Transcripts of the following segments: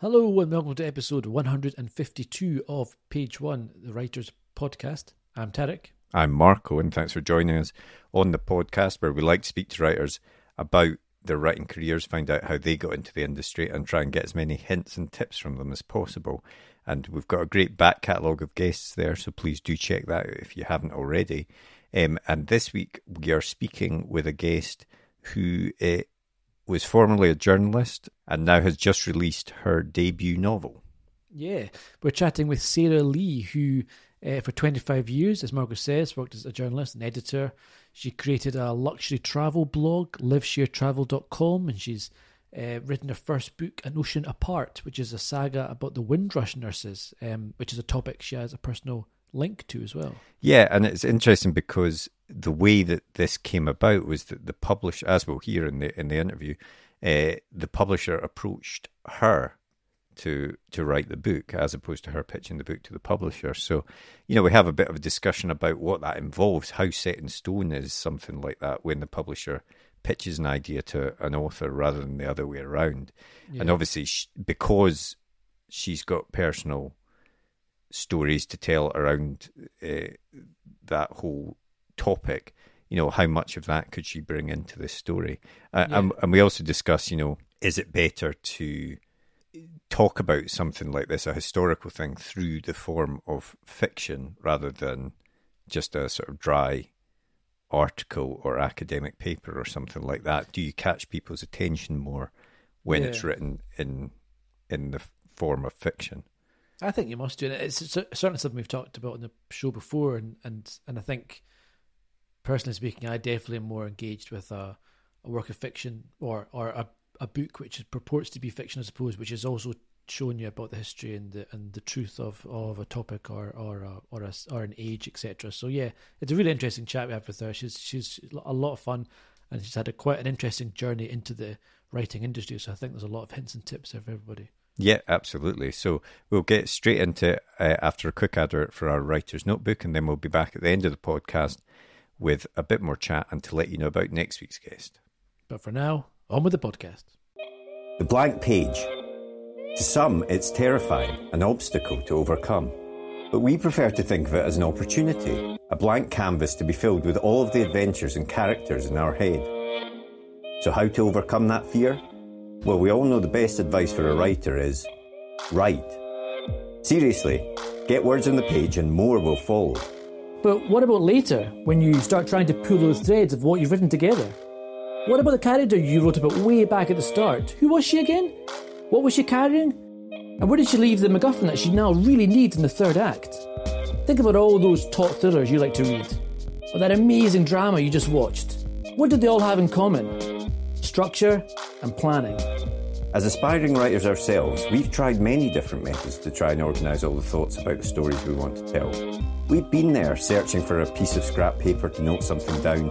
Hello and welcome to episode 152 of Page One, the Writers Podcast. I'm Tarek. I'm Marco, and thanks for joining us on the podcast where we like to speak to writers about their writing careers, find out how they got into the industry, and try and get as many hints and tips from them as possible. And we've got a great back catalogue of guests there, so please do check that out if you haven't already. Um, and this week we are speaking with a guest who uh, was formerly a journalist and now has just released her debut novel. Yeah, we're chatting with Sarah Lee, who uh, for 25 years, as Margaret says, worked as a journalist and editor. She created a luxury travel blog, livesharetravel.com, and she's uh, written her first book, An Ocean Apart, which is a saga about the Windrush nurses, um, which is a topic she has a personal link to as well. Yeah, and it's interesting because the way that this came about was that the publisher, as we'll hear in the in the interview, uh, the publisher approached her to to write the book as opposed to her pitching the book to the publisher. So, you know, we have a bit of a discussion about what that involves. How set in stone is something like that when the publisher pitches an idea to an author rather than the other way around. Yeah. And obviously, she, because she's got personal stories to tell around uh, that whole topic, you know, how much of that could she bring into this story? Uh, yeah. and, and we also discuss, you know, is it better to talk about something like this, a historical thing, through the form of fiction rather than just a sort of dry article or academic paper or something like that? Do you catch people's attention more when yeah. it's written in in the form of fiction? I think you must do it. It's certainly something we've talked about on the show before, and and and I think, personally speaking, I definitely am more engaged with a, a work of fiction or or a a book which purports to be fiction, I suppose, which is also showing you about the history and the and the truth of, of a topic or or a, or a, or an age, etc. So yeah, it's a really interesting chat we have with her. She's she's a lot of fun, and she's had a quite an interesting journey into the writing industry. So I think there's a lot of hints and tips there for everybody. Yeah, absolutely. So we'll get straight into it uh, after a quick advert for our writer's notebook, and then we'll be back at the end of the podcast with a bit more chat and to let you know about next week's guest. But for now, on with the podcast. The blank page. To some, it's terrifying, an obstacle to overcome. But we prefer to think of it as an opportunity, a blank canvas to be filled with all of the adventures and characters in our head. So, how to overcome that fear? Well, we all know the best advice for a writer is write. Seriously, get words on the page and more will follow. But what about later, when you start trying to pull those threads of what you've written together? What about the character you wrote about way back at the start? Who was she again? What was she carrying? And where did she leave the MacGuffin that she now really needs in the third act? Think about all those top thrillers you like to read, or that amazing drama you just watched. What did they all have in common? Structure and planning. As aspiring writers ourselves, we've tried many different methods to try and organise all the thoughts about the stories we want to tell. We've been there searching for a piece of scrap paper to note something down,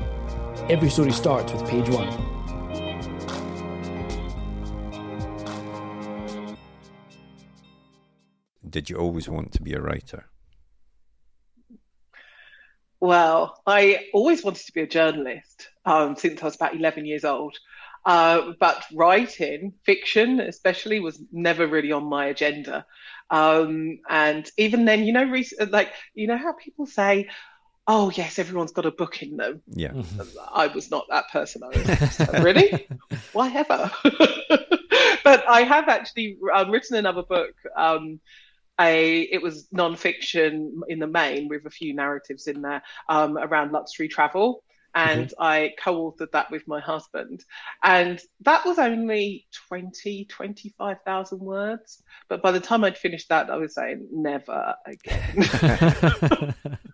every story starts with page one. Did you always want to be a writer? Well, I always wanted to be a journalist um, since I was about 11 years old. Uh, but writing fiction, especially, was never really on my agenda. Um, and even then, you know, like you know how people say, "Oh, yes, everyone's got a book in them." Yeah, I was not that person. I was really, why ever? but I have actually um, written another book. Um, a, it was non-fiction in the main with a few narratives in there um, around luxury travel and mm-hmm. I co-authored that with my husband. And that was only 20, 25,000 words. But by the time I'd finished that, I was saying, never again.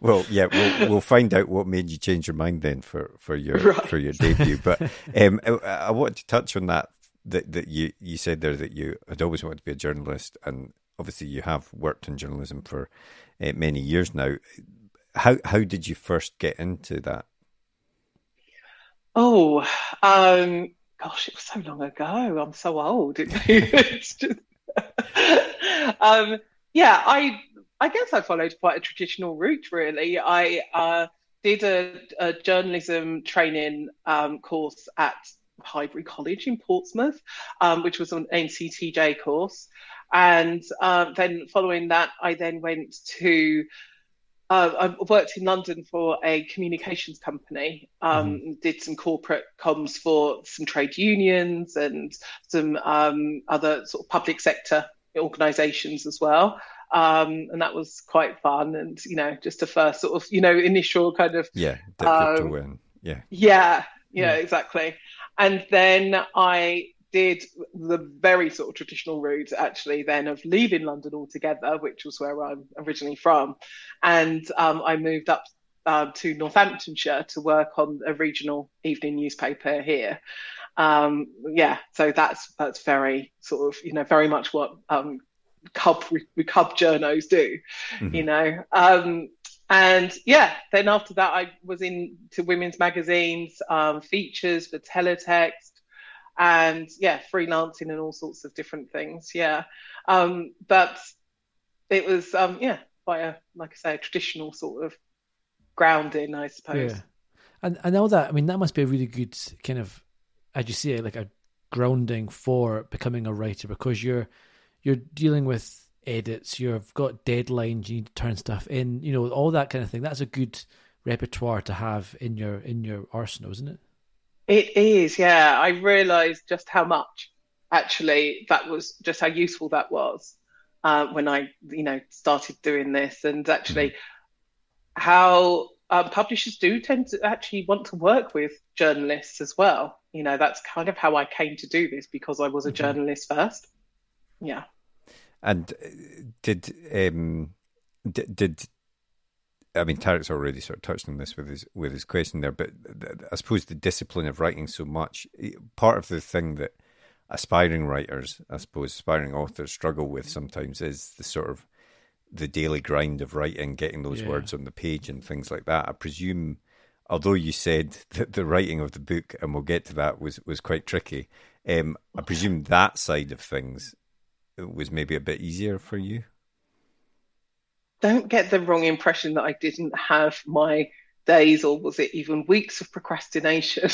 well, yeah, we'll, we'll find out what made you change your mind then for, for your right. for your debut. But um, I, I want to touch on that that that you you said there that you had always wanted to be a journalist, and obviously you have worked in journalism for uh, many years now how how did you first get into that? Oh, um, gosh, it was so long ago. I'm so old. just, um, yeah, I I guess I followed quite a traditional route. Really, I uh, did a, a, journalism training um, course at Highbury College in Portsmouth, um, which was an NCTJ course, and uh, then following that, I then went to uh, I worked in London for a communications company, um, mm-hmm. did some corporate comms for some trade unions and some um, other sort of public sector organisations as well. Um, and that was quite fun. And, you know, just a first sort of, you know, initial kind of. Yeah, to win. Yeah. Yeah, yeah, yeah, exactly. And then I did the very sort of traditional route actually then of leaving London altogether, which was where I'm originally from. And um, I moved up uh, to Northamptonshire to work on a regional evening newspaper here. Um, yeah, so that's that's very sort of you know very much what um, cub we, cub journos do, mm-hmm. you know. Um, and yeah, then after that, I was in to women's magazines, um, features for teletext, and yeah, freelancing and all sorts of different things. Yeah, um, but it was um, yeah, quite a like I say, a traditional sort of grounding, I suppose. Yeah, and I know that. I mean, that must be a really good kind of, as you say, like a grounding for becoming a writer because you're you're dealing with edits, you've got deadlines, you need to turn stuff in, you know, all that kind of thing. That's a good repertoire to have in your in your arsenal, isn't it? It is, yeah. I realised just how much actually that was, just how useful that was uh, when I, you know, started doing this, and actually how um, publishers do tend to actually want to work with journalists as well. You know, that's kind of how I came to do this because I was a mm-hmm. journalist first. Yeah. And uh, did um, did, did I mean, Tarek's already sort of touched on this with his with his question there, but I suppose the discipline of writing so much part of the thing that aspiring writers, I suppose, aspiring authors struggle with sometimes is the sort of the daily grind of writing, getting those yeah. words on the page and things like that. I presume, although you said that the writing of the book, and we'll get to that, was was quite tricky. Um, I presume that side of things was maybe a bit easier for you? Don't get the wrong impression that I didn't have my days or was it even weeks of procrastination?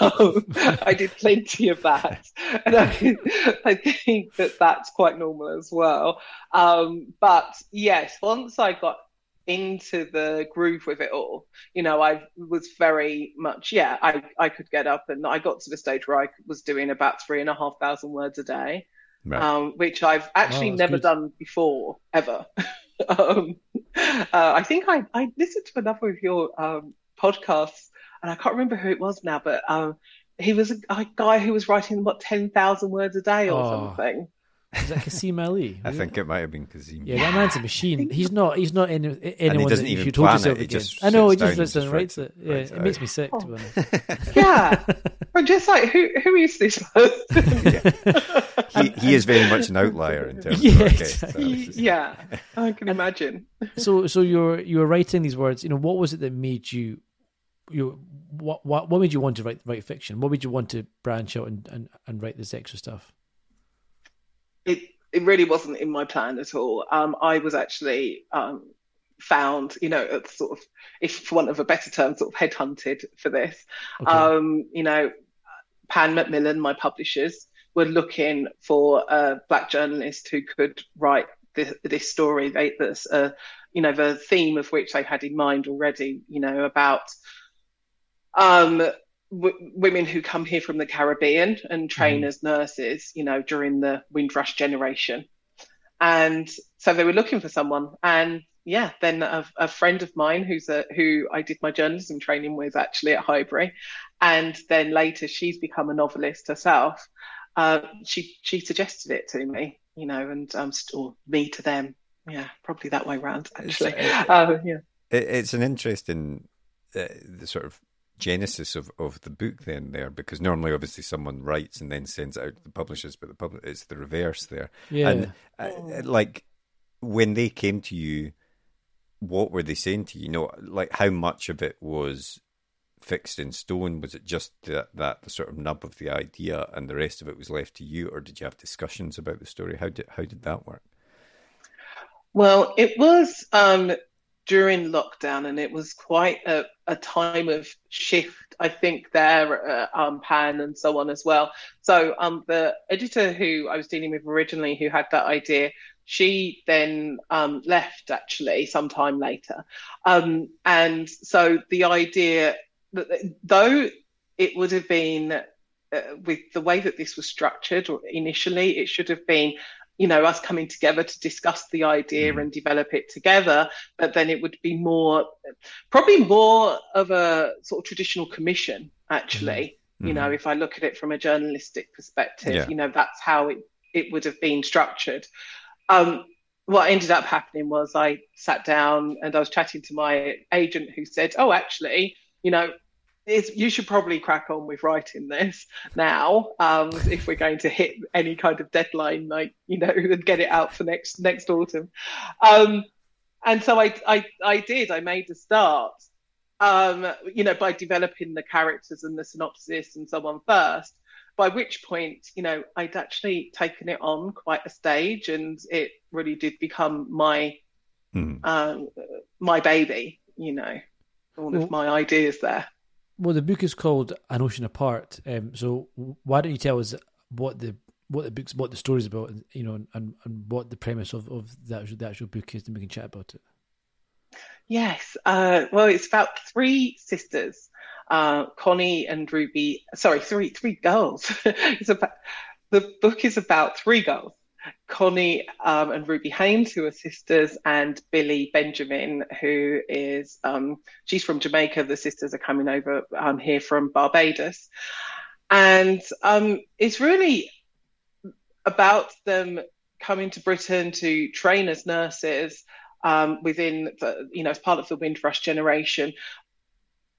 Um, i did plenty of that. And I, I, think that that's quite normal as well. Um, but yes once i got into the groove with it all you know i was very much yeah i i could get up and i got to the stage where i was doing about three and a half thousand words a day right. um, which i've actually oh, never good. done before ever um, uh, I think I, I listened to another of your um, podcasts, and I can't remember who it was now, but um, he was a, a, guy who was writing what ten thousand words a day or oh. something. Is that Kasim Ali? I think it might have been Kasim. Yeah, that man's a machine. He's not. He's not any, anyone and he doesn't even plan it. He just I know. He just listens and writes it. Yeah, it, makes me sick. Oh. To be oh. honest. yeah, I'm just like, who who is this person? he, he is very much an outlier in terms yeah, of exactly. so yeah, I can imagine. so, so you're you were writing these words. You know, what was it that made you you what what what made you want to write write fiction? What made you want to branch out and and, and write this extra stuff? It it really wasn't in my plan at all. Um, I was actually um, found, you know, sort of, if for want of a better term, sort of headhunted for this. Okay. Um, you know, Pan Macmillan, my publishers, were looking for a black journalist who could write this, this story. They, this, uh, you know, the theme of which they had in mind already. You know, about um, w- women who come here from the Caribbean and train mm. as nurses. You know, during the Windrush generation, and so they were looking for someone. And yeah, then a, a, friend of mine who's a who I did my journalism training with actually at Highbury, and then later she's become a novelist herself. Uh, she she suggested it to me, you know, and um, or me to them. Yeah, probably that way round. Actually, it's, uh, yeah. It's an interesting uh, the sort of genesis of, of the book then there because normally obviously someone writes and then sends it out to the publishers but the public it's the reverse there yeah and uh, like when they came to you what were they saying to you? You know, like how much of it was fixed in stone? Was it just that, that the sort of nub of the idea, and the rest of it was left to you, or did you have discussions about the story? How did how did that work? Well, it was um, during lockdown, and it was quite a, a time of shift. I think there, uh, um, Pan and so on as well. So um, the editor who I was dealing with originally, who had that idea, she then um, left actually sometime later. Um, and so the idea that though it would have been uh, with the way that this was structured or initially, it should have been you know us coming together to discuss the idea mm. and develop it together but then it would be more probably more of a sort of traditional commission actually mm. you know mm-hmm. if i look at it from a journalistic perspective yeah. you know that's how it it would have been structured um, what ended up happening was I sat down and I was chatting to my agent who said, "Oh, actually, you know, you should probably crack on with writing this now um, if we're going to hit any kind of deadline, like you know, and get it out for next next autumn." Um, and so I, I I did. I made a start. Um, you know, by developing the characters and the synopsis and so on first by which point, you know, I'd actually taken it on quite a stage, and it really did become my mm. um, my baby. You know, all of my ideas there. Well, the book is called An Ocean Apart. Um, so why don't you tell us what the what the book's what the story's about, and, you know, and, and what the premise of, of the actual the actual book is, and we can chat about it. Yes. Uh, well, it's about three sisters uh, Connie and Ruby. Sorry, three three girls. it's about the book is about three girls. Connie um, and Ruby Haynes, who are sisters, and Billy Benjamin, who is um, she's from Jamaica. The sisters are coming over um, here from Barbados, and um, it's really about them coming to Britain to train as nurses um, within the, you know, as part of the Windrush generation,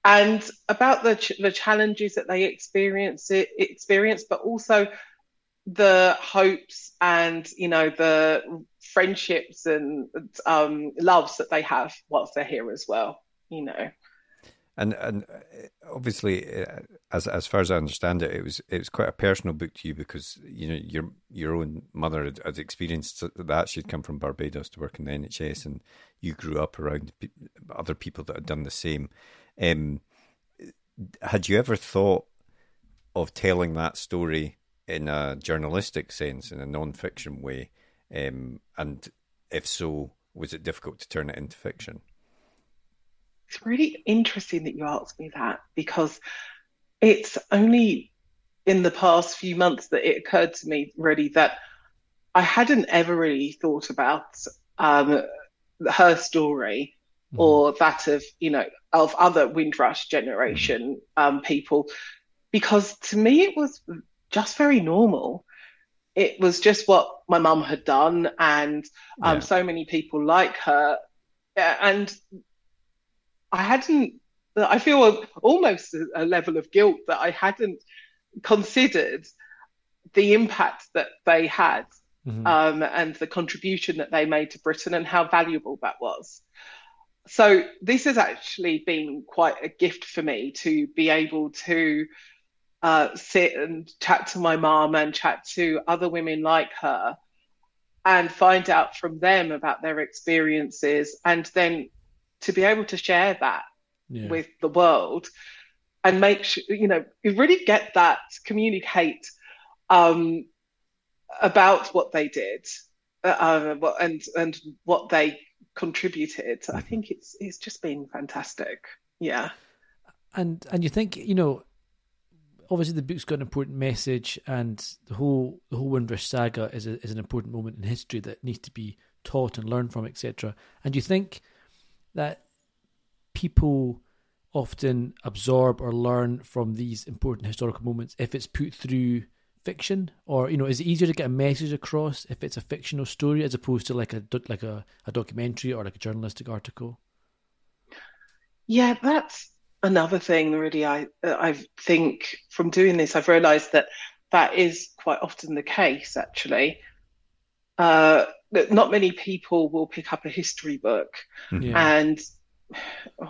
and about the ch- the challenges that they experience it, experience, but also the hopes and you know the friendships and um, loves that they have whilst they're here as well. You know. And and uh, obviously, uh, as as far as I understand it, it was it was quite a personal book to you because you know your your own mother had, had experienced that she'd come from Barbados to work in the NHS, and you grew up around other people that had done the same. Um, had you ever thought of telling that story in a journalistic sense, in a non-fiction way? Um, and if so, was it difficult to turn it into fiction? It's really interesting that you asked me that because it's only in the past few months that it occurred to me really that I hadn't ever really thought about um, her story mm. or that of you know of other Windrush generation mm. um, people, because to me it was just very normal. It was just what my mum had done, and um, yeah. so many people like her, and I hadn't. I feel almost a level of guilt that I hadn't considered the impact that they had mm-hmm. um, and the contribution that they made to Britain and how valuable that was so this has actually been quite a gift for me to be able to uh, sit and chat to my mom and chat to other women like her and find out from them about their experiences and then to be able to share that yeah. with the world and make sure you know you really get that communicate um, about what they did uh, uh and and what they contributed. I mm-hmm. think it's it's just been fantastic. Yeah, and and you think you know obviously the book's got an important message, and the whole the whole Windrush saga is a, is an important moment in history that needs to be taught and learned from, etc. And you think that people often absorb or learn from these important historical moments if it's put through fiction, or you know, is it easier to get a message across if it's a fictional story as opposed to like a like a, a documentary or like a journalistic article? Yeah, that's another thing really i i think from doing this i've realized that that is quite often the case actually uh, that not many people will pick up a history book hmm. yeah. and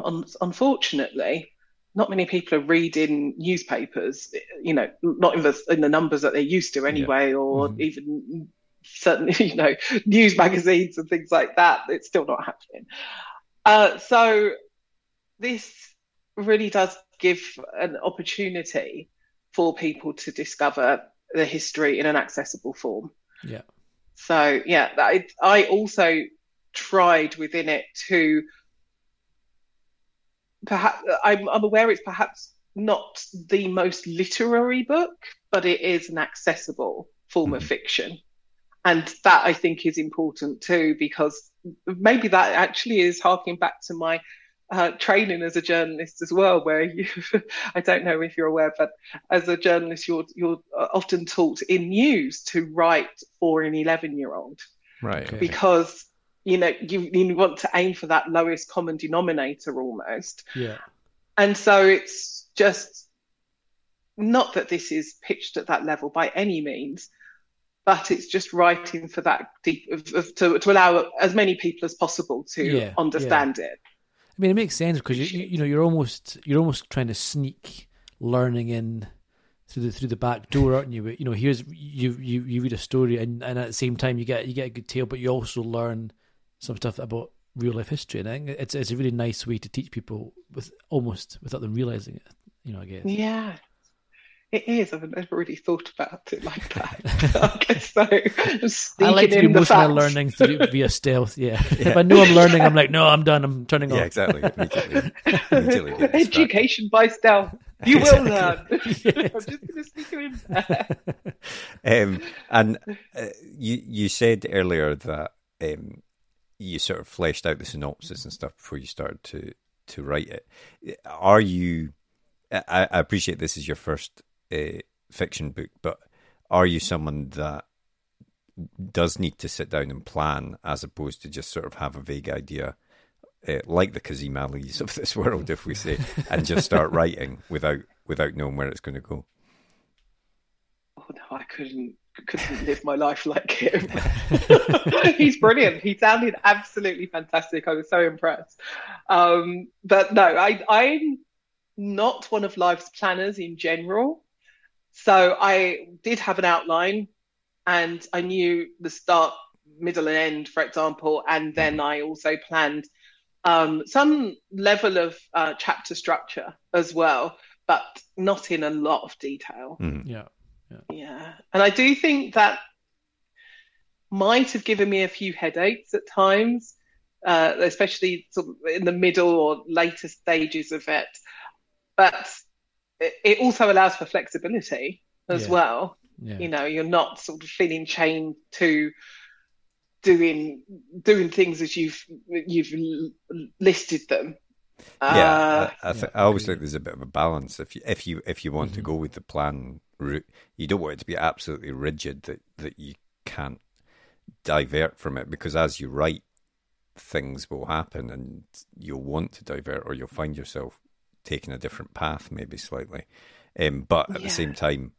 un- unfortunately not many people are reading newspapers you know not in the in the numbers that they're used to anyway yeah. or mm-hmm. even certainly you know news magazines and things like that it's still not happening uh, so this really does give an opportunity for people to discover the history in an accessible form. Yeah. So yeah, I, I also tried within it to perhaps I'm, I'm aware it's perhaps not the most literary book, but it is an accessible form mm. of fiction. And that I think is important too, because maybe that actually is harking back to my uh, training as a journalist as well, where you, I don't know if you're aware, but as a journalist, you're you're often taught in news to write for an 11 year old, right? Okay. Because you know you you want to aim for that lowest common denominator almost, yeah. And so it's just not that this is pitched at that level by any means, but it's just writing for that deep of, of, to to allow as many people as possible to yeah, understand yeah. it. I mean, it makes sense because you, you, know you're almost you're almost trying to sneak learning in through the through the back door, aren't you? But, you know, here's you you you read a story and, and at the same time you get you get a good tale, but you also learn some stuff about real life history, and I think it's it's a really nice way to teach people with almost without them realizing it. You know, I guess. Yeah, it is. I've never really thought about it like that. I guess so. I like to do most of my learning through, via stealth. Yeah. yeah. If I know I'm learning, I'm like, no, I'm done. I'm turning off. Yeah, exactly. Immediately. Immediately Education by stealth. You exactly. will learn. I'm just going to sneak you in there. Um, and uh, you you said earlier that um, you sort of fleshed out the synopsis and stuff before you started to to write it. Are you? I, I appreciate this is your first uh, fiction book, but are you someone that does need to sit down and plan as opposed to just sort of have a vague idea, uh, like the Kasim Alis of this world, if we say, and just start writing without without knowing where it's going to go? Oh no, I couldn't couldn't live my life like him. He's brilliant. He sounded absolutely fantastic. I was so impressed. Um, but no, I, I'm not one of life's planners in general. So I did have an outline and I knew the start, middle, and end, for example. And then I also planned um, some level of uh, chapter structure as well, but not in a lot of detail. Mm. Yeah. yeah. Yeah. And I do think that might have given me a few headaches at times, uh, especially sort of in the middle or later stages of it. But it also allows for flexibility as yeah. well. Yeah. You know, you're not sort of feeling chained to doing doing things as you've you've listed them. Yeah, uh, I, I, th- I, always think there's a bit of a balance. If you if you if you want mm-hmm. to go with the plan route, you don't want it to be absolutely rigid that that you can't divert from it because as you write, things will happen and you'll want to divert or you'll find yourself taking a different path, maybe slightly. Um, but at yeah. the same time,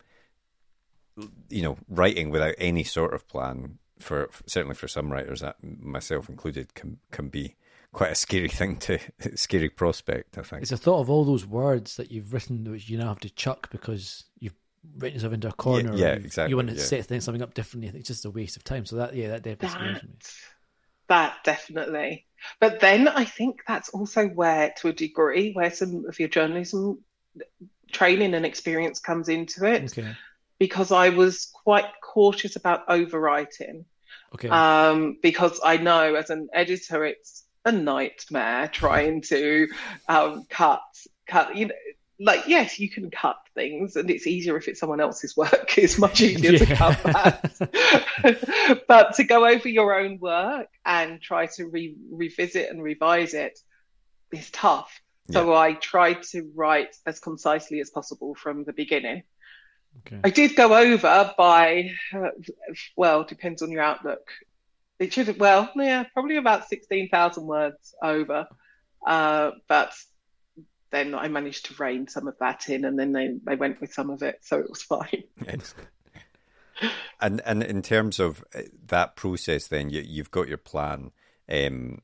you know, writing without any sort of plan for certainly for some writers, that myself included, can can be quite a scary thing to scary prospect. I think it's a thought of all those words that you've written which you now have to chuck because you've written yourself into a corner. Yeah, yeah exactly. You want to yeah. set things something up differently. It's just a waste of time. So that yeah, that definitely that, that definitely. But then I think that's also where, to a degree, where some of your journalism training and experience comes into it Okay. because I was quite cautious about overwriting. Okay. Um, because I know as an editor, it's a nightmare trying to um, cut, cut. You know, like yes, you can cut things, and it's easier if it's someone else's work. It's much easier to cut that. but to go over your own work and try to re- revisit and revise it is tough. So I tried to write as concisely as possible from the beginning. okay. I did go over by, uh, well, depends on your outlook. It should have, well, yeah, probably about 16,000 words over. Uh, but then I managed to rein some of that in and then they, they went with some of it. So it was fine. And and in terms of uh, that process, then you, you've got your plan, um,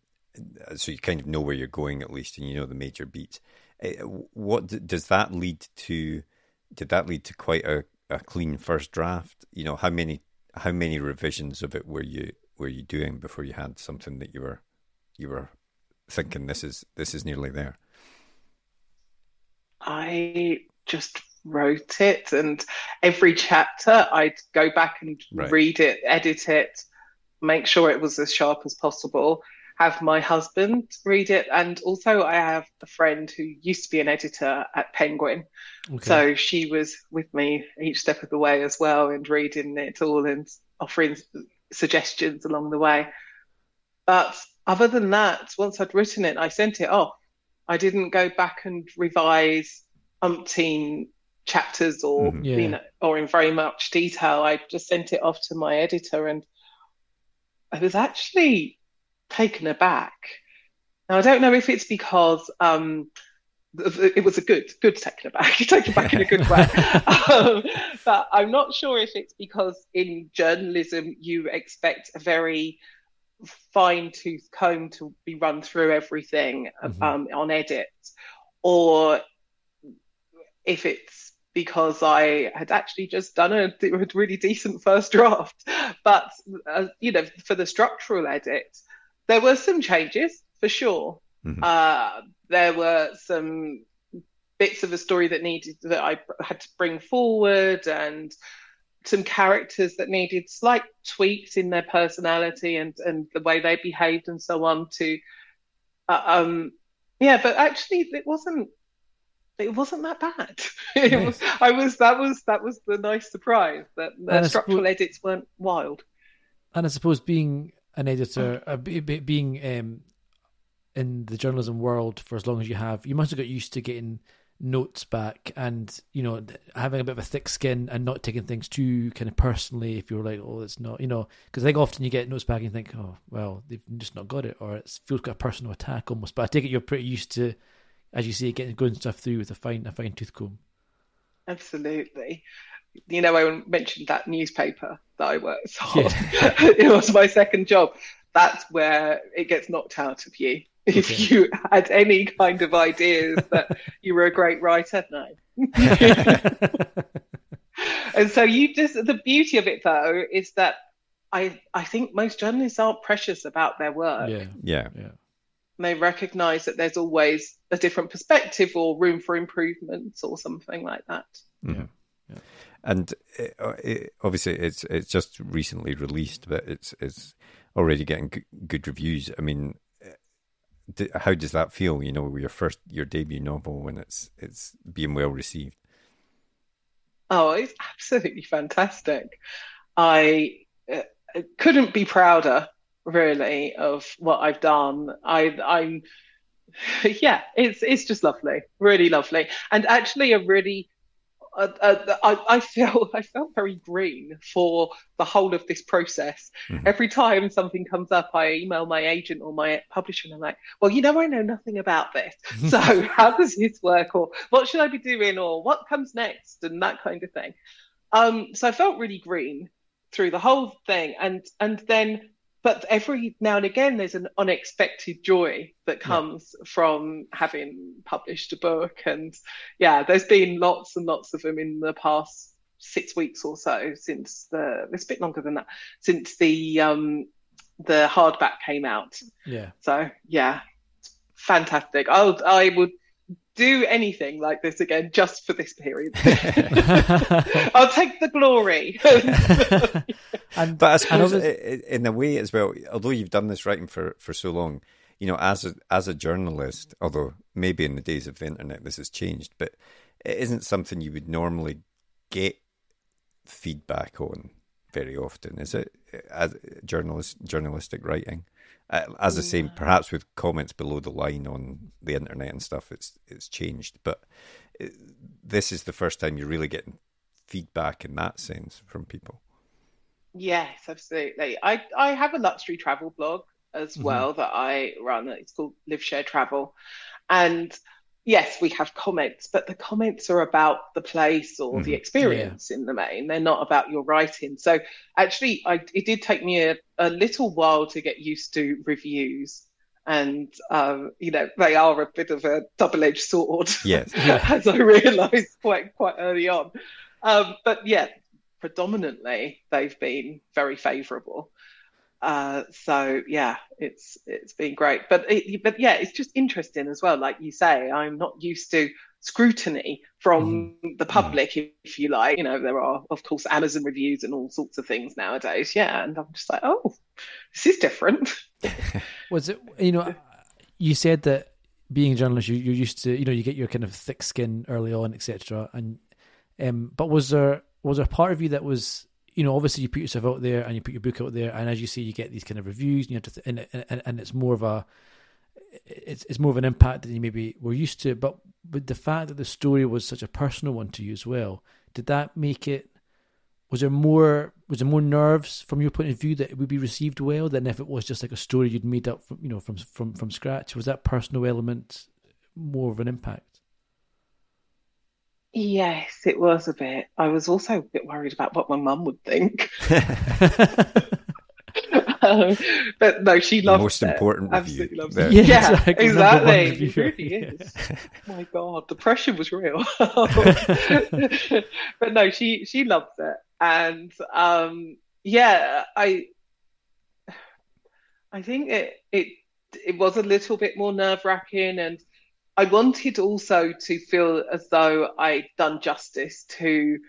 so you kind of know where you're going at least, and you know the major beats. Uh, what does that lead to? Did that lead to quite a, a clean first draft? You know, how many how many revisions of it were you were you doing before you had something that you were you were thinking this is this is nearly there? I just wrote it, and every chapter I'd go back and Right. read it, edit it, make sure it was as sharp as possible. Have my husband read it, and also I have a friend who used to be an editor at Penguin, okay. so she was with me each step of the way as well, and reading it all and offering suggestions along the way. But other than that, once I'd written it, I sent it off. I didn't go back and revise umpteen chapters or Mhm. Yeah. you know or in very much detail. I just sent it off to my editor, and I was actually taken aback. Now I don't know if it's because um, th- th- it was a good good taken aback, taken aback in a good way. um, but I'm not sure if it's because in journalism you expect a very fine tooth comb to be run through everything Mhm. um, on edit, or if it's because I had actually just done a, a really decent first draft. But, uh, you know, for the structural edit, there were some changes for sure. Mhm. Uh, there were some bits of a story that needed that I had to bring forward and some characters that needed slight tweaks in their personality and, and the way they behaved and so on to uh, um yeah but actually it wasn't it wasn't that bad. It Nice. was, i was that was that was the nice surprise that the structural suppose- edits weren't wild. And I suppose being an editor, uh, be, be, being um, in the journalism world for as long as you have, you must have got used to getting notes back and you know having a bit of a thick skin and not taking things too kind of personally. If you're like, oh, it's not, you know, because I think often you get notes back and you think, oh, well, they've just not got it, or it feels like a personal attack almost. But I take it you're pretty used to, as you say, getting going stuff through with a fine a fine tooth comb. absolutely you know i mentioned that newspaper that i worked on Yeah. it was my second job that's where it gets knocked out of you if Okay. you had any kind of ideas that you were a great writer no and so you just the beauty of it though is that i i think most journalists aren't precious about their work yeah, Yeah, yeah. they recognize that there's always a different perspective or room for improvement or something like that Yeah. and it, it, obviously it's it's just recently released, but it's it's already getting good, good reviews. I mean, uh, d- how does that feel? You know, your first your debut novel when it's it's being well received. Oh, it's absolutely fantastic. I uh, couldn't be prouder, really, of what I've done. I, I'm, yeah, it's it's just lovely, really lovely, and actually a really. Uh, uh, I, I feel I felt very green for the whole of this process. Mhm. Every time something comes up, I email my agent or my publisher, and I'm like, "Well, you know, I know nothing about this. So how does this work, or what should I be doing, or what comes next, and that kind of thing." Um, so I felt really green through the whole thing, and and then, but every now and again, there's an unexpected joy that comes from having published a book, and yeah, there's been lots and lots of them in the past six weeks or so since the it's a bit longer than that since the um the hardback came out. yeah. So yeah, it's fantastic. I would I would do anything like this again just for this period. I'll take the glory. and, but I suppose in a way as well, although you've done this writing for, for so long, you know, as a, as a journalist, although maybe in the days of the internet this has changed, but it isn't something you would normally get feedback on very often, is it? As journalist journalistic writing, uh, as I say, perhaps with comments below the line on the internet and stuff, it's it's changed. But it, this is the first time you're really getting feedback in that sense from people. Yes, absolutely. I I have a luxury travel blog as mm-hmm. well that I run. It's called Live Share Travel, and yes, we have comments, but the comments are about the place or mm-hmm. the experience yeah. in the main. They're not about your writing. So actually, I, it did take me a, a little while to get used to reviews. And um, you know they are a bit of a double-edged sword, yes, as I realised quite quite early on. Um, but yeah, predominantly they've been very favourable. Uh, so yeah, it's it's been great. But it, but yeah, it's just interesting as well. Like you say, I'm not used to scrutiny from mm. the public, mm. if you like. You know, there are of course Amazon reviews and all sorts of things nowadays. Yeah, and I'm just like, oh, this is different. Was it? You know, you said that being a journalist, you, you're used to, you know, you get your kind of thick skin early on, etc. And um, but was there was there part of you that was you know, obviously you put yourself out there and you put your book out there, and as you see, you get these kind of reviews, and you have to, th- and, and, and it's more of a, it's it's more of an impact than you maybe were used to. But with the fact that the story was such a personal one to you as well, did that make it? Was there more? Was there more nerves from your point of view that it would be received well than if it was just like a story you'd made up from you know from from from scratch? Was that personal element more of an impact? Yes, it was a bit. I was also a bit worried about what my mum would think. um, but no, she loved the most it. important Absolutely loves it. Yeah, yeah exactly. exactly. It really is. my God, the pressure was real. but no, she she loves it, and um, yeah, I I think it it it was a little bit more nerve wracking and I wanted also to feel as though I'd done justice to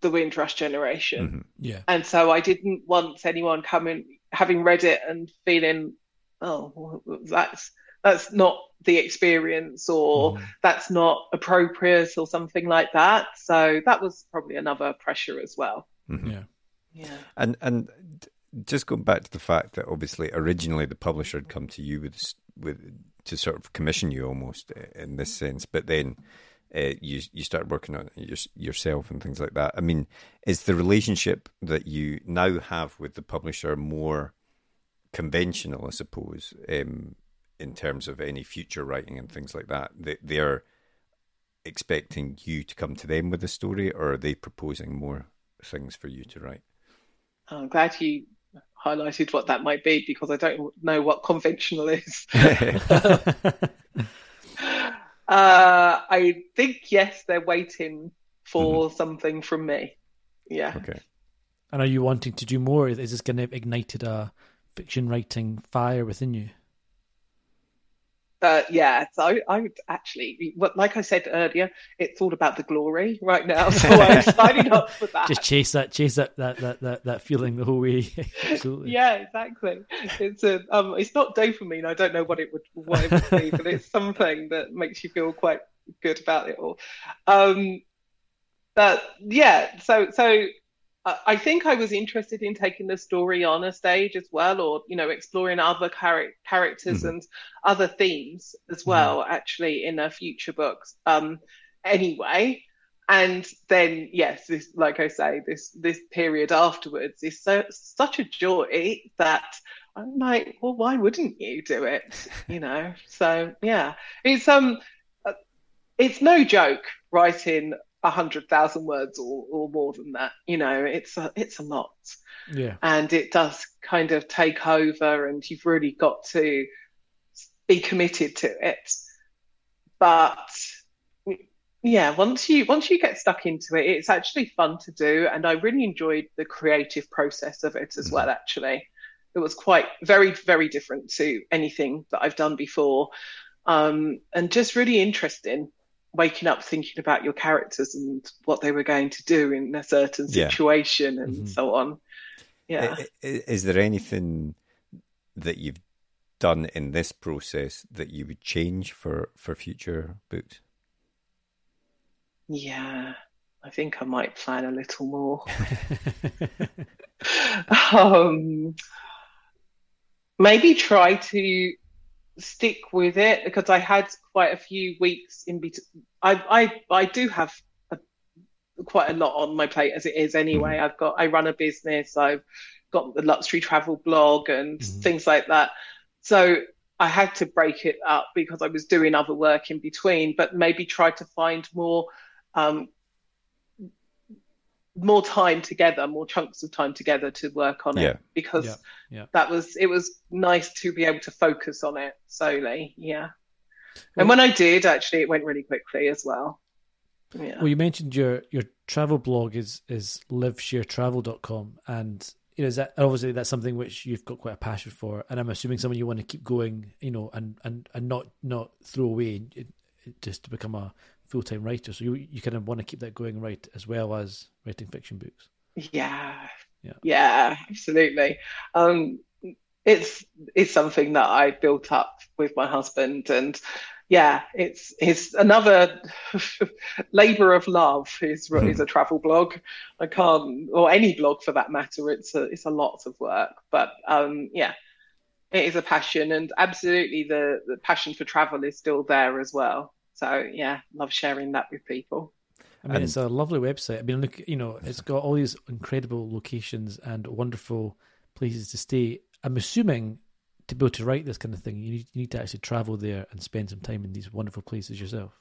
the Windrush generation. Mm-hmm. Yeah. And so I didn't want anyone coming, having read it and feeling, oh, that's that's not the experience or mm. that's not appropriate or something like that. So that was probably another pressure as well. Mm-hmm. Yeah. Yeah. And and just going back to the fact that obviously originally the publisher had come to you with with to sort of commission you almost uh, in this sense, but then uh, you you start working on it yourself and things like that. I mean, is the relationship that you now have with the publisher more conventional, I suppose, um, in terms of any future writing and things like that? They they're expecting you to come to them with a story, or are they proposing more things for you to write? I'm glad you highlighted what that might be because I don't know what conventional is. Uh, I think yes, they're waiting for mm-hmm. something from me. Yeah. Okay. And are you wanting to do more? Is this going to have ignited a fiction writing fire within you? Uh, yeah, so I, I, would actually, like I said earlier, it's all about the glory right now. So I'm signing up for that. Just chase that, chase that, that, that, that, that feeling the whole way. Absolutely. Yeah, exactly. It's a, um, it's not dopamine. I don't know what it would, what it would be, but it's something that makes you feel quite good about it all. Um, but yeah, so so I think I was interested in taking the story on a stage as well, or you know, exploring other char- characters mm-hmm. and other themes as mm-hmm. well. Mm-hmm. Actually, in a future books, um, anyway. And then, yes, this, like I say, this this period afterwards is so such a joy that I'm like, well, why wouldn't you do it? You know. So yeah, it's um, uh, it's no joke writing hundred thousand words or, or more than that. You know, it's a it's a lot. Yeah. And it does kind of take over and you've really got to be committed to it. But yeah, once you once you get stuck into it, it's actually fun to do. And I really enjoyed the creative process of it as well, actually. It was quite very, very different to anything that I've done before. um, and just really interesting. Waking up thinking about your characters and what they were going to do in a certain situation, yeah. and mm-hmm. so on. Yeah. Is there anything that you've done in this process that you would change for for future books? Yeah, I think I might plan a little more. um, maybe try to stick with it because I had quite a few weeks in between. I, I I do have a, quite a lot on my plate as it is anyway. Mm-hmm. I've got I run a business. I've got the luxury travel blog and mm-hmm. things like that. So I had to break it up because I was doing other work in between, but maybe try to find more um, more time together, more chunks of time together to work on yeah. it because yeah. Yeah. that was it was nice to be able to focus on it solely. Yeah. Well, and when I did, actually, it went really quickly as well. Yeah. Well, you mentioned your your travel blog is is livesharetravel.com and you know, is that obviously that's something which you've got quite a passion for, and I'm assuming someone you want to keep going, you know, and and and not not throw away just to become a full time writer. So you you kind of want to keep that going, right, as well as writing fiction books. Yeah, yeah, yeah, absolutely. Um, it's it's something that I built up with my husband, and yeah, it's it's another labor of love. Is hmm. is a travel blog. I can't, or any blog for that matter. It's a it's a lot of work, but um, yeah, it is a passion, and absolutely the the passion for travel is still there as well. So yeah, love sharing that with people. I mean, and, it's a lovely website. I mean, look, you know, it's got all these incredible locations and wonderful places to stay. I'm assuming to be able to write this kind of thing, you need, you need to actually travel there and spend some time in these wonderful places yourself.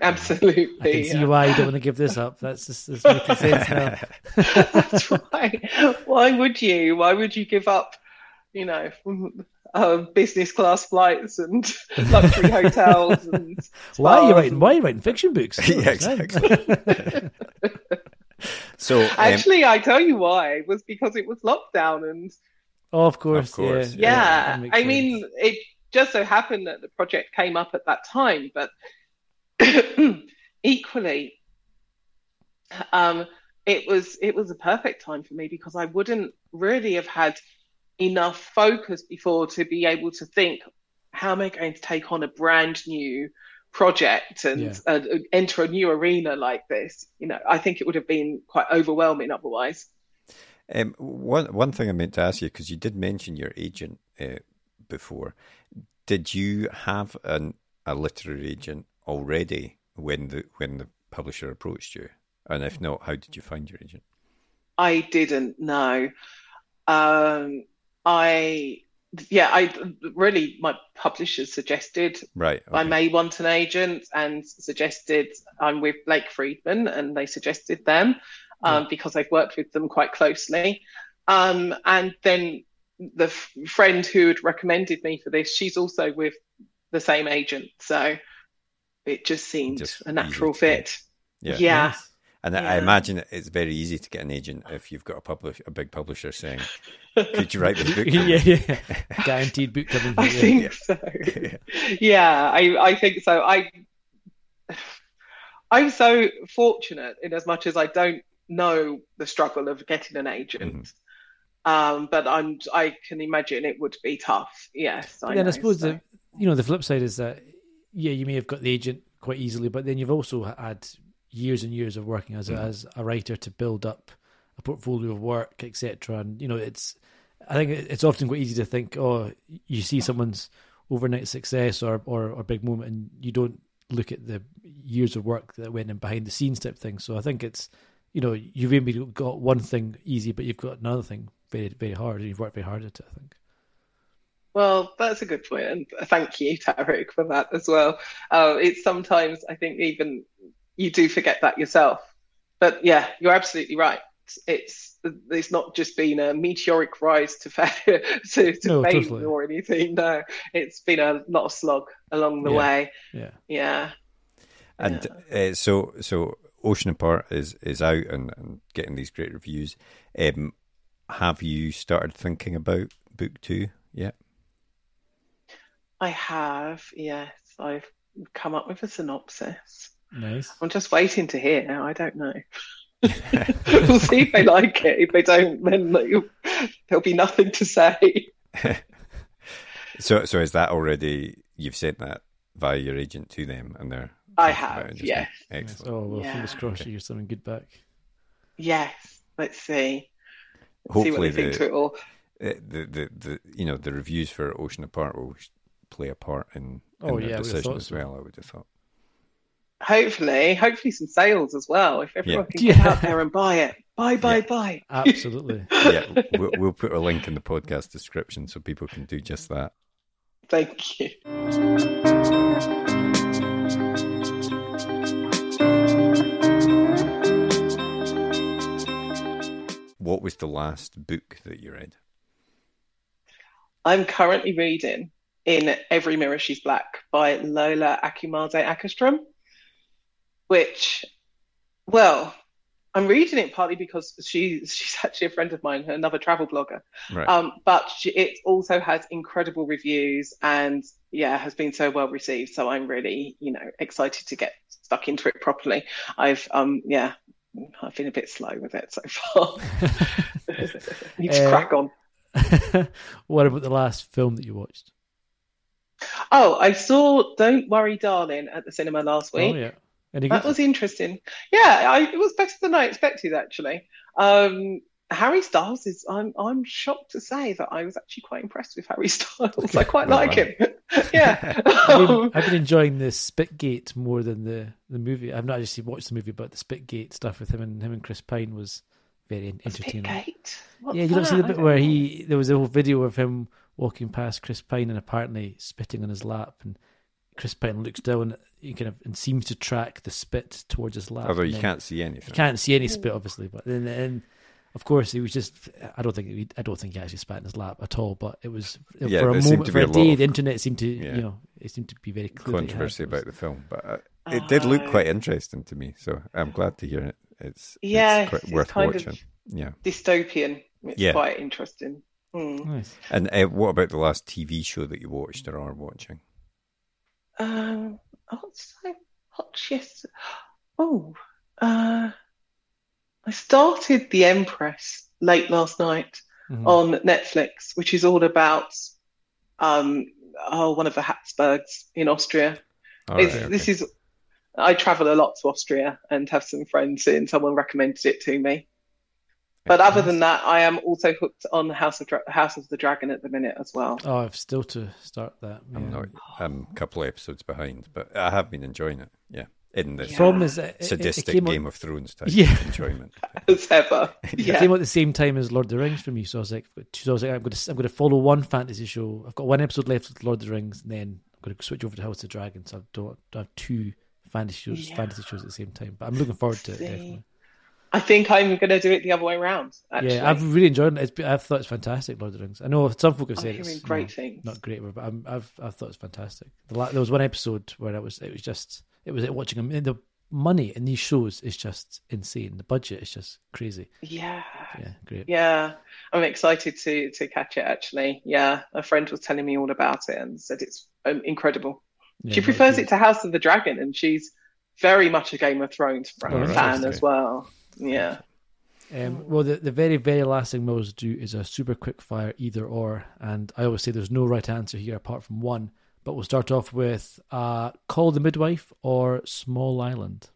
Absolutely. I can see why you don't want to give this up. That's just that's making sense now. that's right. Why would you? Why would you give up, you know, uh, business class flights and luxury hotels and why are you writing why are you writing fiction books? yeah, exactly. so um, actually I tell you why it was because it was lockdown and Oh, of course, of course. yeah. yeah. I sense. mean, it just so happened that the project came up at that time, but equally, um, it was it was a perfect time for me because I wouldn't really have had enough focus before to be able to think, how am I going to take on a brand new project and yeah. uh, enter a new arena like this? You know, I think it would have been quite overwhelming otherwise. Um, one one thing I meant to ask you because you did mention your agent uh, before. Did you have an, a literary agent already when the when the publisher approached you? And if not, how did you find your agent? I didn't know. Um, I yeah, I really my publisher suggested right. Okay. I may want an agent and suggested I'm with Blake Friedman and they suggested them um, yeah. because I've worked with them quite closely. Um, and then the f- friend who had recommended me for this, she's also with the same agent. So it just seemed just a natural fit. Yeah. yeah. Nice. And yeah. I imagine it's very easy to get an agent if you've got a publish a big publisher saying, "Could you write the book?" yeah, yeah, guaranteed book coming. I think yeah. so. yeah, I, I think so. I, I'm so fortunate in as much as I don't know the struggle of getting an agent. Mm-hmm. Um, but I'm I can imagine it would be tough. Yes. I then know, I suppose so. the you know the flip side is that yeah you may have got the agent quite easily, but then you've also had years and years of working as a, mm. as a writer to build up a portfolio of work, etc. And you know it's I think it's often quite easy to think oh you see someone's overnight success or, or or big moment and you don't look at the years of work that went in behind the scenes type thing. So I think it's you know, you've maybe got one thing easy, but you've got another thing very, very hard, and you've worked very hard at it. I think. Well, that's a good point, and thank you, Tarek, for that as well. Uh, it's sometimes I think even you do forget that yourself, but yeah, you're absolutely right. It's it's not just been a meteoric rise to fa- to, to no, fame totally. or anything. No, it's been a lot of slog along the yeah. way. Yeah, yeah. And yeah. Uh, so so Ocean Apart is is out and, and getting these great reviews. Um, have you started thinking about book two yet? I have, yes. I've come up with a synopsis. Nice. I'm just waiting to hear. Now I don't know. we'll see if they like it. If they don't, then there'll be nothing to say. so, so is that already? You've sent that via your agent to them, and they're. I have, yes. Excellent. Oh well, Yeah. fingers crossed you hear something good back. Yes. Let's see. see what Hopefully, they think the, to it all. uh, the the the you know the reviews for Ocean Apart will play a part in, in Oh, their yeah, decision thought as so. well. I would have thought. Hopefully, hopefully some sales as well. If everyone can get Yeah. out there and buy it, buy, buy, buy. Absolutely. Yeah, we'll, we'll put a link in the podcast description so people can do just that. Thank you. What was the last book that you read? I'm currently reading In Every Mirror She's Black by Lola Akinmade Åkerström, which, well, I'm reading it partly because she, she's actually a friend of mine, another travel blogger. Right. Um, but she, it also has incredible reviews and, yeah, has been so well received. So I'm really, you know, excited to get stuck into it properly. I've, um, yeah, I've been a bit slow with it so far. Need to Uh, crack on. what about the last film that you watched? Oh, I saw Don't Worry, Darling at the cinema last week. Oh yeah. Any That good? was interesting. Yeah, I, it was better than I expected, actually. Um, Harry Styles is, I'm, I'm shocked to say that I was actually quite impressed with Harry Styles. I quite Well like done. him. yeah. I've been, Um, I've been enjoying the Spitgate more than the, the movie. I've not actually watched the movie, but the Spitgate stuff with him and him and Chris Pine was very entertaining. Spitgate? What's Yeah, you don't see the bit where know. he there was a whole video of him walking past Chris Pine and apparently spitting on his lap, and Chris Pine looks down, he kind of and seems to track the spit towards his lap. Although you can't see anything. you can't see any spit, obviously, but then and of course he was just. I don't think he, I don't think he actually spat in his lap at all, but it was Yeah, for a moment to for be a a lot day. of- The internet seemed to Yeah. you know it seemed to be very clear. that had Controversy those. about the film, but uh, it did look Oh. quite interesting to me. So I'm glad to hear it. It's Yes, it's quite it's worth kind of- watching. Yeah. Dystopian. It's Yeah. quite interesting. Hmm. Nice. And uh, what about the last TV show that you watched or are watching? Um, oh, what's I watched yesterday? Oh, uh, I started The Empress late last night Mhm. on Netflix, which is all about um, oh, one of the Habsburgs in Austria. Right, okay. This is I travel a lot to Austria and have some friends in. Someone recommended it to me. But other than that, I am also hooked on House of Dra- House of the Dragon at the minute as well. Oh, I've still to start that. I'm not. I'm a couple of episodes behind, but I have been enjoying it. Yeah, in this Yeah. Problem is, that it, it, it sadistic came out- Game of Thrones type Yeah. enjoyment. As ever. It Yeah. came out at the same time as Lord of the Rings for me, so I was like, so I was like, I'm going to, I'm going to follow one fantasy show. I've got one episode left with Lord of the Rings, and then I'm going to switch over to House of the Dragon. So I don't, don't have two fantasy shows, Yeah. fantasy shows at the same time. But I'm looking forward to it. Definitely. I think I'm going to do it the other way around. Actually, Yeah, I've really enjoyed it. It's, I've thought it's fantastic, Lord of the Rings. I know some folk have said hearing it's great things. not great, but I'm, I've I've thought it's fantastic. The la- there was one episode where I was it was just it was watching them. The money in these shows is just insane. The budget is just crazy. Yeah, Yeah, great. yeah. I'm excited to to catch it. Actually, yeah. A friend was telling me all about it and said it's um, incredible. Yeah, she prefers it to House of the Dragon, and she's very much a Game of Thrones Oh, fan interesting. as well. Yeah. Um, well, the, the very, very last thing always do is a super quick fire either or. And I always say there's no right answer here apart from one. But we'll start off with uh, Call the Midwife or Small Island.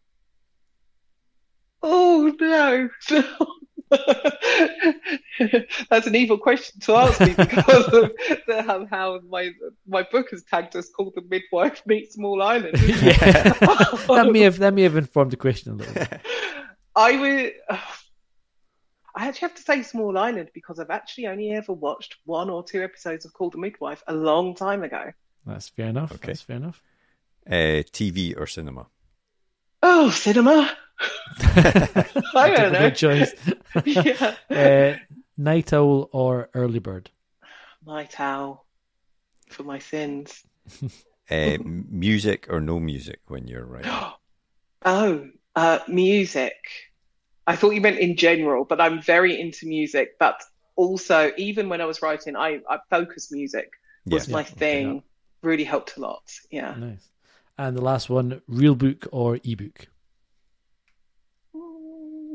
Oh no. That's an evil question to ask me because of the, how my my book has tagged us called the midwife meets small island. Yeah. that may have that may have informed the question a little bit. I would. I actually have to say Small Island because I've actually only ever watched one or two episodes of Called the Midwife a long time ago. That's fair enough. Okay. That's fair enough. Uh, TV or cinema? Oh, cinema! I don't know. Difficult choice. yeah. Uh, Night Owl or Early Bird? Night owl for my sins. Uh, music or no music when you're writing? Oh, uh, music. I thought you meant in general, but I'm very into music. But also, even when I was writing, I, I focus music was Yeah. my Okay. thing. really helped a lot. Yeah. Nice. And the last one, real book or ebook?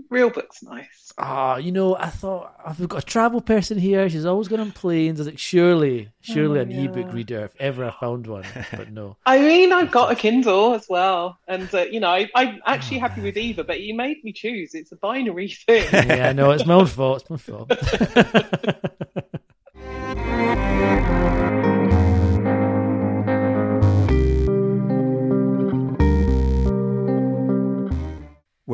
Real book's nice. Ah, you know, I thought oh, we've got a travel person here. She's always going on planes. I was like, surely, surely Oh, an yeah. ebook reader if ever I found one. But no. I mean, I've got a Kindle as well, and uh, you know, I, I'm actually happy with either. But you made me choose; it's a binary thing. Yeah, no, it's my own fault. It's my fault.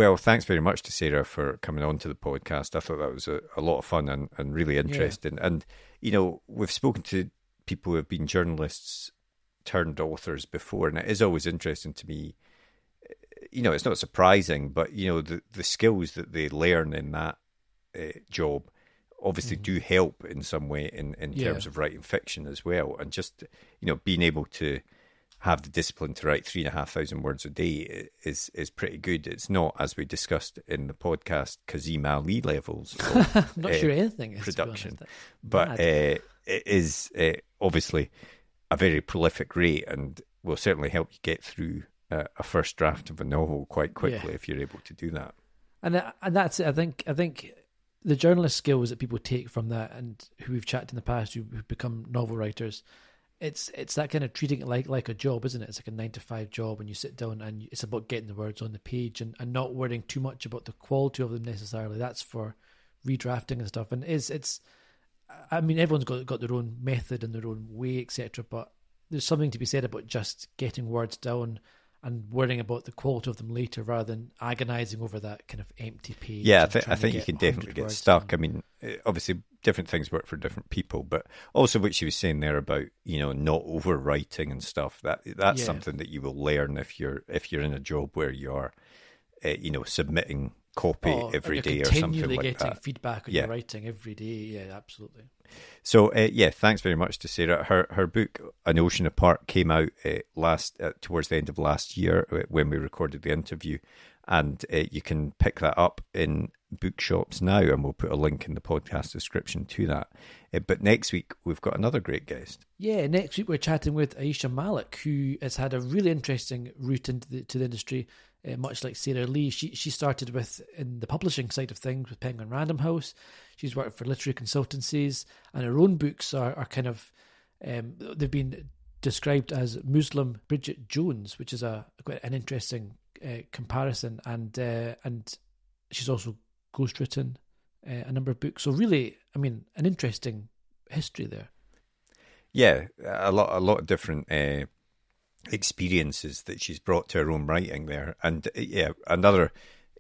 Well, thanks very much to Sarah for coming on to the podcast. I thought that was a, a lot of fun and, and really interesting. And, you know, we've spoken to people who have been journalists turned authors before, and it is always interesting to me. You know, it's not surprising, but, you know, the, the skills that they learn in that uh, job obviously do help in some way in, in Yeah. terms of writing fiction as well. And just, you know, being able to have the discipline to write three and a half thousand words a day is is pretty good. It's not, as we discussed in the podcast, Kasim Ali levels, of, I'm not uh, sure anything is. production, but uh, it is uh, obviously a very prolific rate, and will certainly help you get through uh, a first draft of a novel quite quickly Yeah. if you're able to do that. and that- and that's it. I think I think the journalist skills that people take from that, and who we've chatted in the past, who who become novel writers, it's it's that kind of treating it like like a job, isn't it? It's like a nine to five job, and you sit down and it's about getting the words on the page and, and not worrying too much about the quality of them necessarily. That's for redrafting and stuff. And it's it's, I mean, everyone's got got their own method and their own way, etc. But there's something to be said about just getting words down and worrying about the quality of them later rather than agonizing over that kind of empty page. Yeah, I, th- I think you can definitely get stuck. I mean, uh, obviously, different things work for different people, but also what she was saying there about you know not overwriting and stuff. That that's Yeah. something that you will learn if you're if you're in a job where you are, uh, you know, submitting copy Oh, every day or something like getting that. feedback on Yeah. your writing every day. Yeah, absolutely. So uh, yeah, thanks very much to Sarah. Her her book An Ocean Apart came out uh, last uh, towards the end of last year uh, when we recorded the interview, and uh, you can pick that up in bookshops now, and we'll put a link in the podcast description to that. Uh, but next week we've got another great guest. Yeah, next week we're chatting with Aisha Malik, who has had a really interesting route into the, to the industry, uh, much like Sarah Lee. She she started with in the publishing side of things with Penguin Random House. She's worked for literary consultancies, and her own books are, are kind of um, they've been described as Muslim Bridget Jones, which is a quite an interesting uh, comparison. And uh, and she's also ghostwritten uh, a number of books. So really, I mean, an interesting history there. Yeah, a lot a lot of different uh, experiences that she's brought to her own writing there, and yeah, another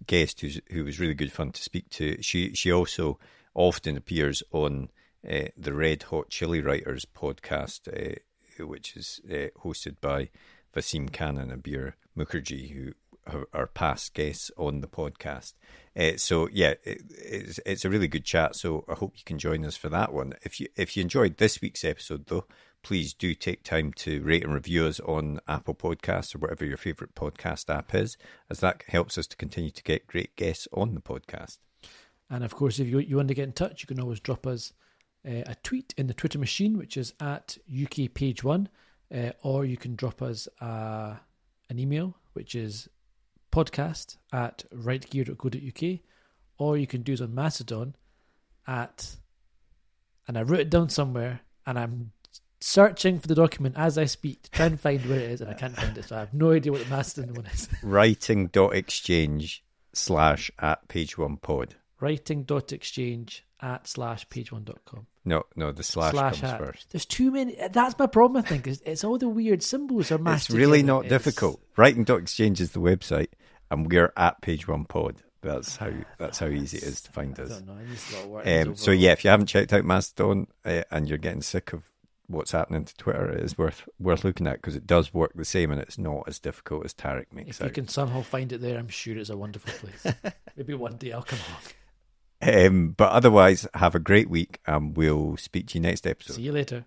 guest who's who was really good fun to speak to. She she also often appears on uh, the Red Hot Chilli Writers podcast, uh, which is uh, hosted by Vaseem Khan and Abir Mukherjee, who are- are past guests on the podcast. Uh, so yeah, it, it's it's a really good chat. So I hope you can join us for that one. If you if you enjoyed this week's episode though, please do take time to rate and review us on Apple Podcasts or whatever your favorite podcast app is, as that helps us to continue to get great guests on the podcast. And of course, if you, you want to get in touch, you can always drop us uh, a tweet in the Twitter machine, which is at UK Page One, uh, or you can drop us uh, an email, which is podcast at writegear.co.uk, or you can do it on Mastodon at, and I wrote it down somewhere, and I'm searching for the document as I speak to try and find where it is, and I can't find it, so I have no idea what the Mastodon one is. Writing.exchange slash at page one pod. Writing.exchange at slash page one dot com. No, no, the slash, slash comes hat. first. There's too many. That's my problem. I think is it's all the weird symbols are mashed. It's really together. not It's- difficult. Writing.exchange is the website, and we're at page one pod. That's how that's how easy it is to find us. don't know. I need a lot of work. Um, so yeah, if you haven't checked out Mastodon uh, and you're getting sick of what's happening to Twitter, is worth worth looking at because it does work the same and it's not as difficult as Tarek makes if you can somehow find it there, I'm sure it's a wonderful place. Maybe one day I'll come along. Um, but otherwise, have a great week and we'll speak to you next episode. See you later.